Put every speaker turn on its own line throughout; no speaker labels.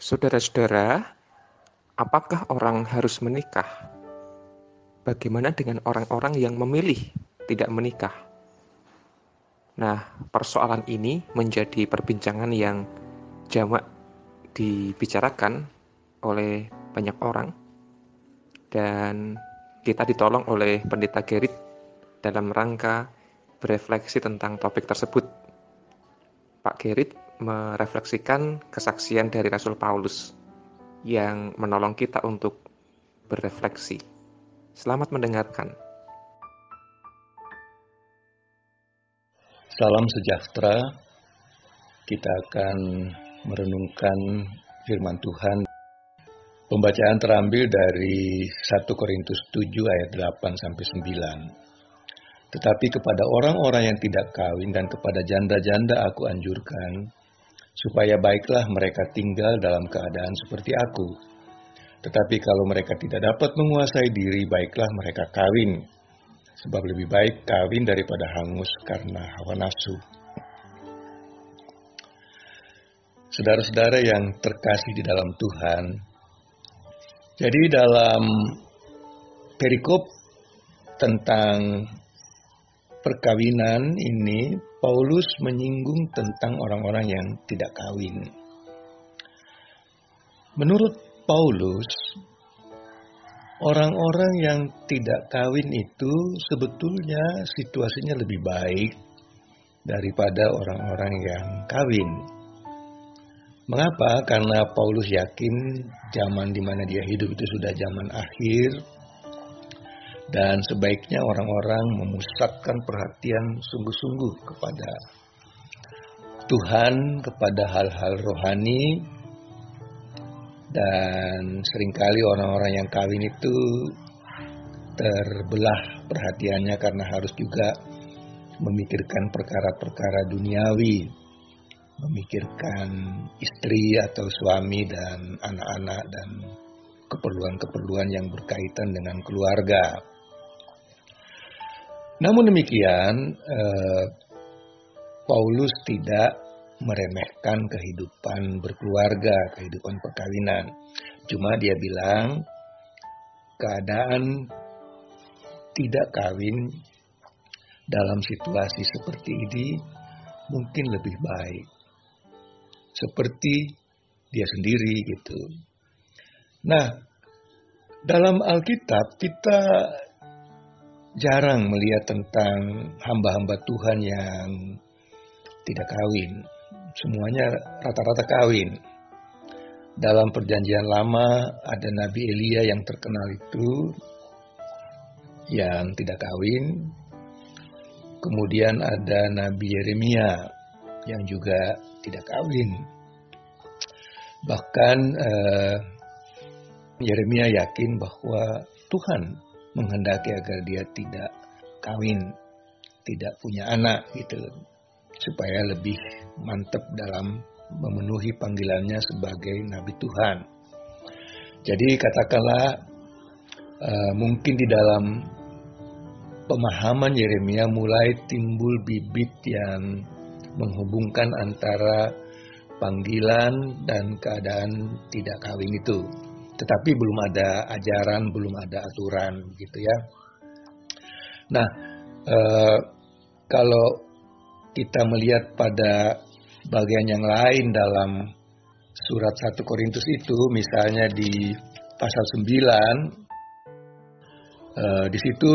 Saudara-saudara, apakah orang harus menikah? Bagaimana dengan orang-orang yang memilih tidak menikah? Nah, persoalan ini menjadi perbincangan yang jamak dibicarakan oleh banyak orang dan kita ditolong oleh pendeta Gerit dalam rangka berefleksi tentang topik tersebut. Pak Gerit merefleksikan kesaksian dari Rasul Paulus yang menolong kita untuk berefleksi. Selamat mendengarkan.
Salam sejahtera. Kita akan merenungkan firman Tuhan. Pembacaan terambil dari 1 Korintus 7 ayat 8 sampai 9. Tetapi kepada orang-orang yang tidak kawin dan kepada janda-janda aku anjurkan supaya baiklah mereka tinggal dalam keadaan seperti aku. Tetapi kalau mereka tidak dapat menguasai diri, baiklah mereka kawin. Sebab lebih baik kawin daripada hangus karena hawa nafsu. Saudara-saudara yang terkasih di dalam Tuhan, jadi dalam perikop tentang perkawinan ini Paulus menyinggung tentang orang-orang yang tidak kawin. Menurut Paulus, orang-orang yang tidak kawin itu sebetulnya situasinya lebih baik daripada orang-orang yang kawin. Mengapa? Karena Paulus yakin zaman di mana dia hidup itu sudah zaman akhir, dan sebaiknya orang-orang memusatkan perhatian sungguh-sungguh kepada Tuhan, kepada hal-hal rohani, dan sering kali orang-orang yang kawin itu terbelah perhatiannya karena harus juga memikirkan perkara-perkara duniawi, memikirkan istri atau suami dan anak-anak dan keperluan-keperluan yang berkaitan dengan keluarga. Namun demikian, eh, Paulus tidak meremehkan kehidupan berkeluarga, kehidupan perkawinan. Cuma dia bilang keadaan tidak kawin dalam situasi seperti ini mungkin lebih baik. Seperti dia sendiri gitu. Nah, dalam Alkitab kita jarang melihat tentang hamba-hamba Tuhan yang tidak kawin. Semuanya rata-rata kawin. Dalam perjanjian lama ada Nabi Elia yang terkenal itu yang tidak kawin. Kemudian ada Nabi Yeremia yang juga tidak kawin. Bahkan eh, Yeremia yakin bahwa Tuhan menghendaki agar dia tidak kawin, tidak punya anak gitu, supaya lebih mantap dalam memenuhi panggilannya sebagai nabi Tuhan. Jadi katakanlah uh, mungkin di dalam pemahaman Yeremia mulai timbul bibit yang menghubungkan antara panggilan dan keadaan tidak kawin itu tetapi belum ada ajaran, belum ada aturan gitu ya. Nah, eh, kalau kita melihat pada bagian yang lain dalam surat 1 Korintus itu, misalnya di pasal 9, eh, di situ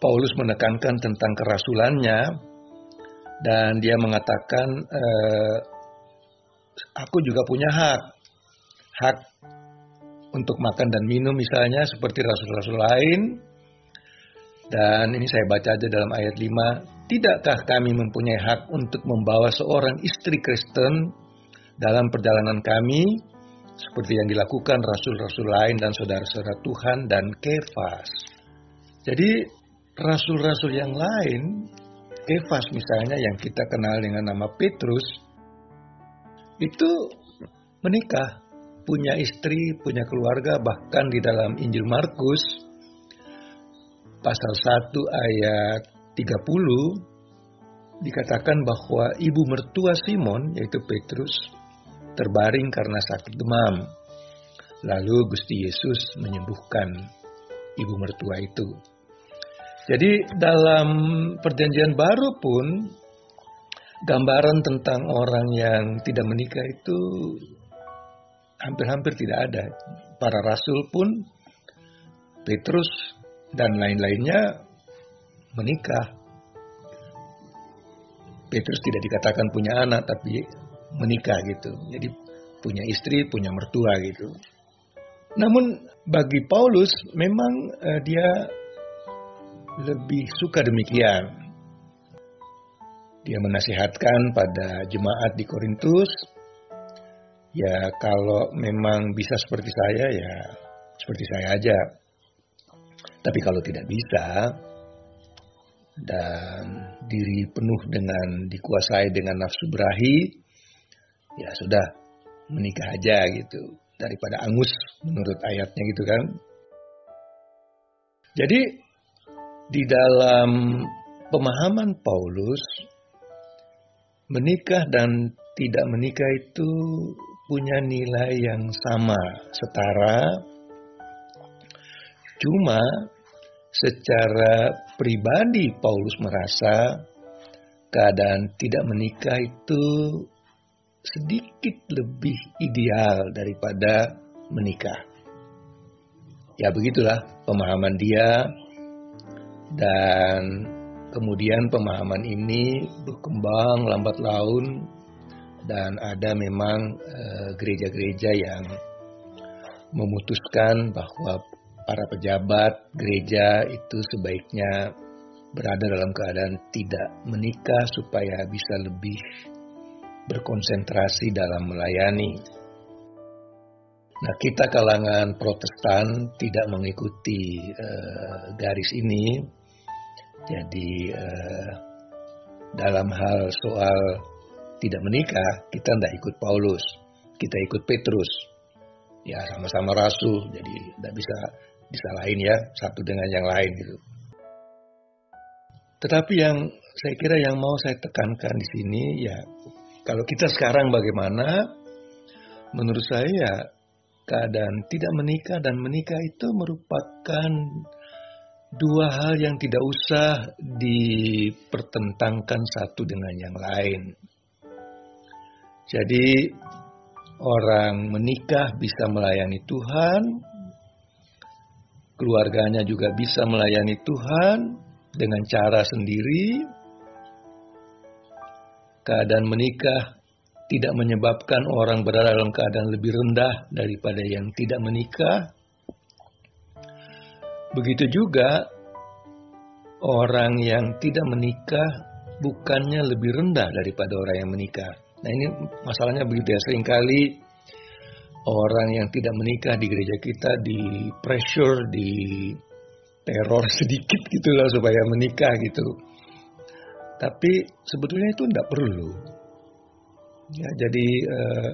Paulus menekankan tentang kerasulannya dan dia mengatakan eh, aku juga punya hak hak untuk makan dan minum misalnya seperti rasul-rasul lain. Dan ini saya baca aja dalam ayat 5. Tidakkah kami mempunyai hak untuk membawa seorang istri Kristen dalam perjalanan kami seperti yang dilakukan rasul-rasul lain dan saudara-saudara Tuhan dan Kefas. Jadi rasul-rasul yang lain, Kefas misalnya yang kita kenal dengan nama Petrus, itu menikah punya istri, punya keluarga, bahkan di dalam Injil Markus pasal 1 ayat 30 dikatakan bahwa ibu mertua Simon yaitu Petrus terbaring karena sakit demam. Lalu Gusti Yesus menyembuhkan ibu mertua itu. Jadi dalam perjanjian baru pun gambaran tentang orang yang tidak menikah itu hampir-hampir tidak ada. Para rasul pun Petrus dan lain-lainnya menikah. Petrus tidak dikatakan punya anak tapi menikah gitu. Jadi punya istri, punya mertua gitu. Namun bagi Paulus memang uh, dia lebih suka demikian. Dia menasihatkan pada jemaat di Korintus, ya kalau memang bisa seperti saya ya seperti saya aja. Tapi kalau tidak bisa dan diri penuh dengan dikuasai dengan nafsu berahi, ya sudah menikah aja gitu daripada angus menurut ayatnya gitu kan. Jadi di dalam pemahaman Paulus menikah dan tidak menikah itu punya nilai yang sama, setara. Cuma secara pribadi Paulus merasa keadaan tidak menikah itu sedikit lebih ideal daripada menikah. Ya begitulah pemahaman dia dan kemudian pemahaman ini berkembang lambat laun dan ada memang eh, gereja-gereja yang memutuskan bahwa para pejabat gereja itu sebaiknya berada dalam keadaan tidak menikah supaya bisa lebih berkonsentrasi dalam melayani. Nah, kita kalangan Protestan tidak mengikuti uh, garis ini. Jadi uh, dalam hal soal tidak menikah, kita tidak ikut Paulus, kita ikut Petrus. Ya sama-sama rasul, jadi tidak bisa disalahin ya satu dengan yang lain gitu. Tetapi yang saya kira yang mau saya tekankan di sini ya kalau kita sekarang bagaimana? Menurut saya keadaan tidak menikah dan menikah itu merupakan dua hal yang tidak usah dipertentangkan satu dengan yang lain. Jadi orang menikah bisa melayani Tuhan, keluarganya juga bisa melayani Tuhan dengan cara sendiri, keadaan menikah tidak menyebabkan orang berada dalam keadaan lebih rendah daripada yang tidak menikah. Begitu juga orang yang tidak menikah bukannya lebih rendah daripada orang yang menikah. Nah ini masalahnya begitu ya sering kali orang yang tidak menikah di gereja kita di pressure, di teror sedikit gitu lah supaya menikah gitu. Tapi sebetulnya itu tidak perlu. Ya, jadi eh,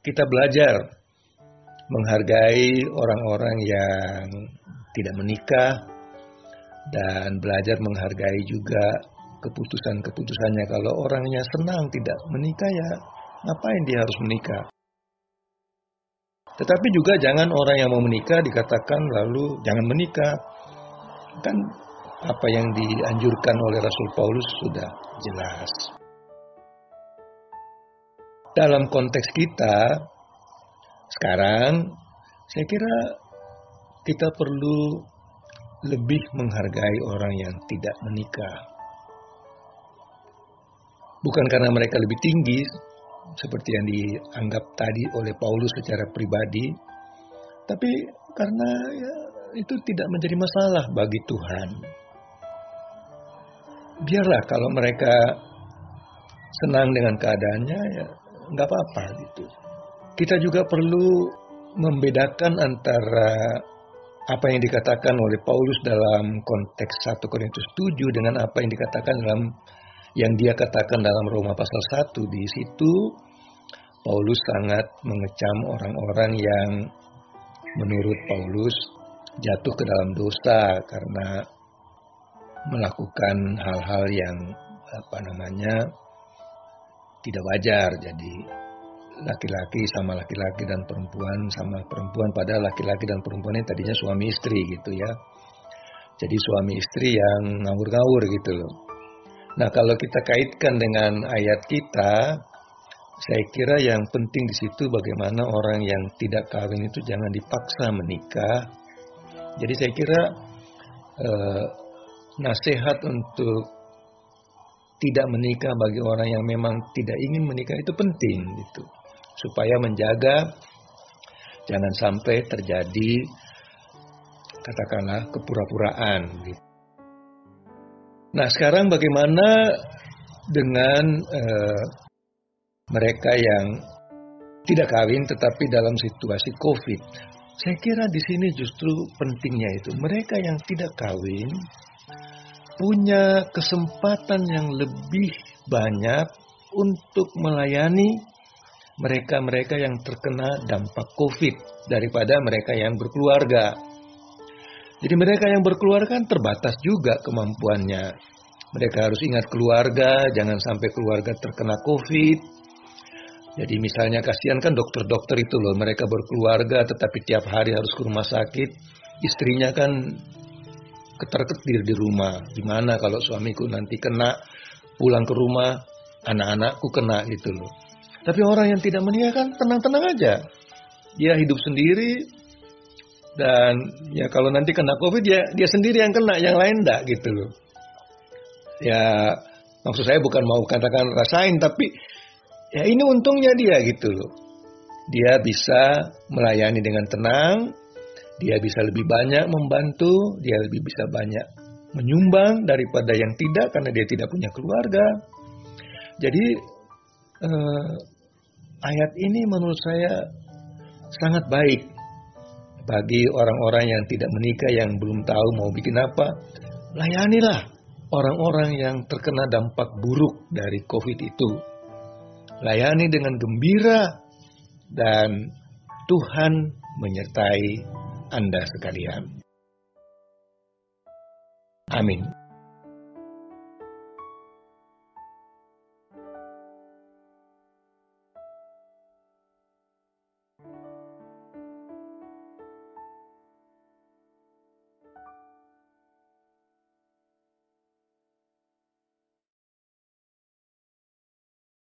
kita belajar menghargai orang-orang yang tidak menikah dan belajar menghargai juga keputusan-keputusannya. Kalau orangnya senang tidak menikah ya ngapain dia harus menikah? Tetapi juga jangan orang yang mau menikah dikatakan lalu jangan menikah. Kan apa yang dianjurkan oleh Rasul Paulus sudah jelas. Dalam konteks kita sekarang, saya kira kita perlu lebih menghargai orang yang tidak menikah. Bukan karena mereka lebih tinggi, seperti yang dianggap tadi oleh Paulus secara pribadi, tapi karena ya, itu tidak menjadi masalah bagi Tuhan biarlah kalau mereka senang dengan keadaannya ya nggak apa-apa gitu. Kita juga perlu membedakan antara apa yang dikatakan oleh Paulus dalam konteks 1 Korintus 7 dengan apa yang dikatakan dalam yang dia katakan dalam Roma pasal 1 di situ Paulus sangat mengecam orang-orang yang menurut Paulus jatuh ke dalam dosa karena melakukan hal-hal yang apa namanya tidak wajar. Jadi laki-laki sama laki-laki dan perempuan sama perempuan pada laki-laki dan perempuan yang tadinya suami istri gitu ya. Jadi suami istri yang ngawur-ngawur gitu loh. Nah kalau kita kaitkan dengan ayat kita, saya kira yang penting di situ bagaimana orang yang tidak kawin itu jangan dipaksa menikah. Jadi saya kira eh, nasihat untuk tidak menikah bagi orang yang memang tidak ingin menikah itu penting gitu supaya menjaga jangan sampai terjadi katakanlah kepura-puraan gitu. Nah, sekarang bagaimana dengan uh, mereka yang tidak kawin tetapi dalam situasi Covid? Saya kira di sini justru pentingnya itu mereka yang tidak kawin punya kesempatan yang lebih banyak untuk melayani mereka-mereka yang terkena dampak COVID daripada mereka yang berkeluarga. Jadi mereka yang berkeluarga kan terbatas juga kemampuannya. Mereka harus ingat keluarga, jangan sampai keluarga terkena COVID. Jadi misalnya kasihan kan dokter-dokter itu loh, mereka berkeluarga tetapi tiap hari harus ke rumah sakit. Istrinya kan keterketir di rumah. Gimana kalau suamiku nanti kena pulang ke rumah, anak-anakku kena gitu loh. Tapi orang yang tidak menikah kan tenang-tenang aja. Dia hidup sendiri dan ya kalau nanti kena covid ya dia sendiri yang kena, yang lain enggak gitu loh. Ya maksud saya bukan mau katakan rasain tapi ya ini untungnya dia gitu loh. Dia bisa melayani dengan tenang, dia bisa lebih banyak membantu, dia lebih bisa banyak menyumbang daripada yang tidak karena dia tidak punya keluarga. Jadi eh, ayat ini menurut saya sangat baik bagi orang-orang yang tidak menikah yang belum tahu mau bikin apa. Layanilah orang-orang yang terkena dampak buruk dari COVID itu. Layani dengan gembira dan Tuhan menyertai Anda sekalian. Amin.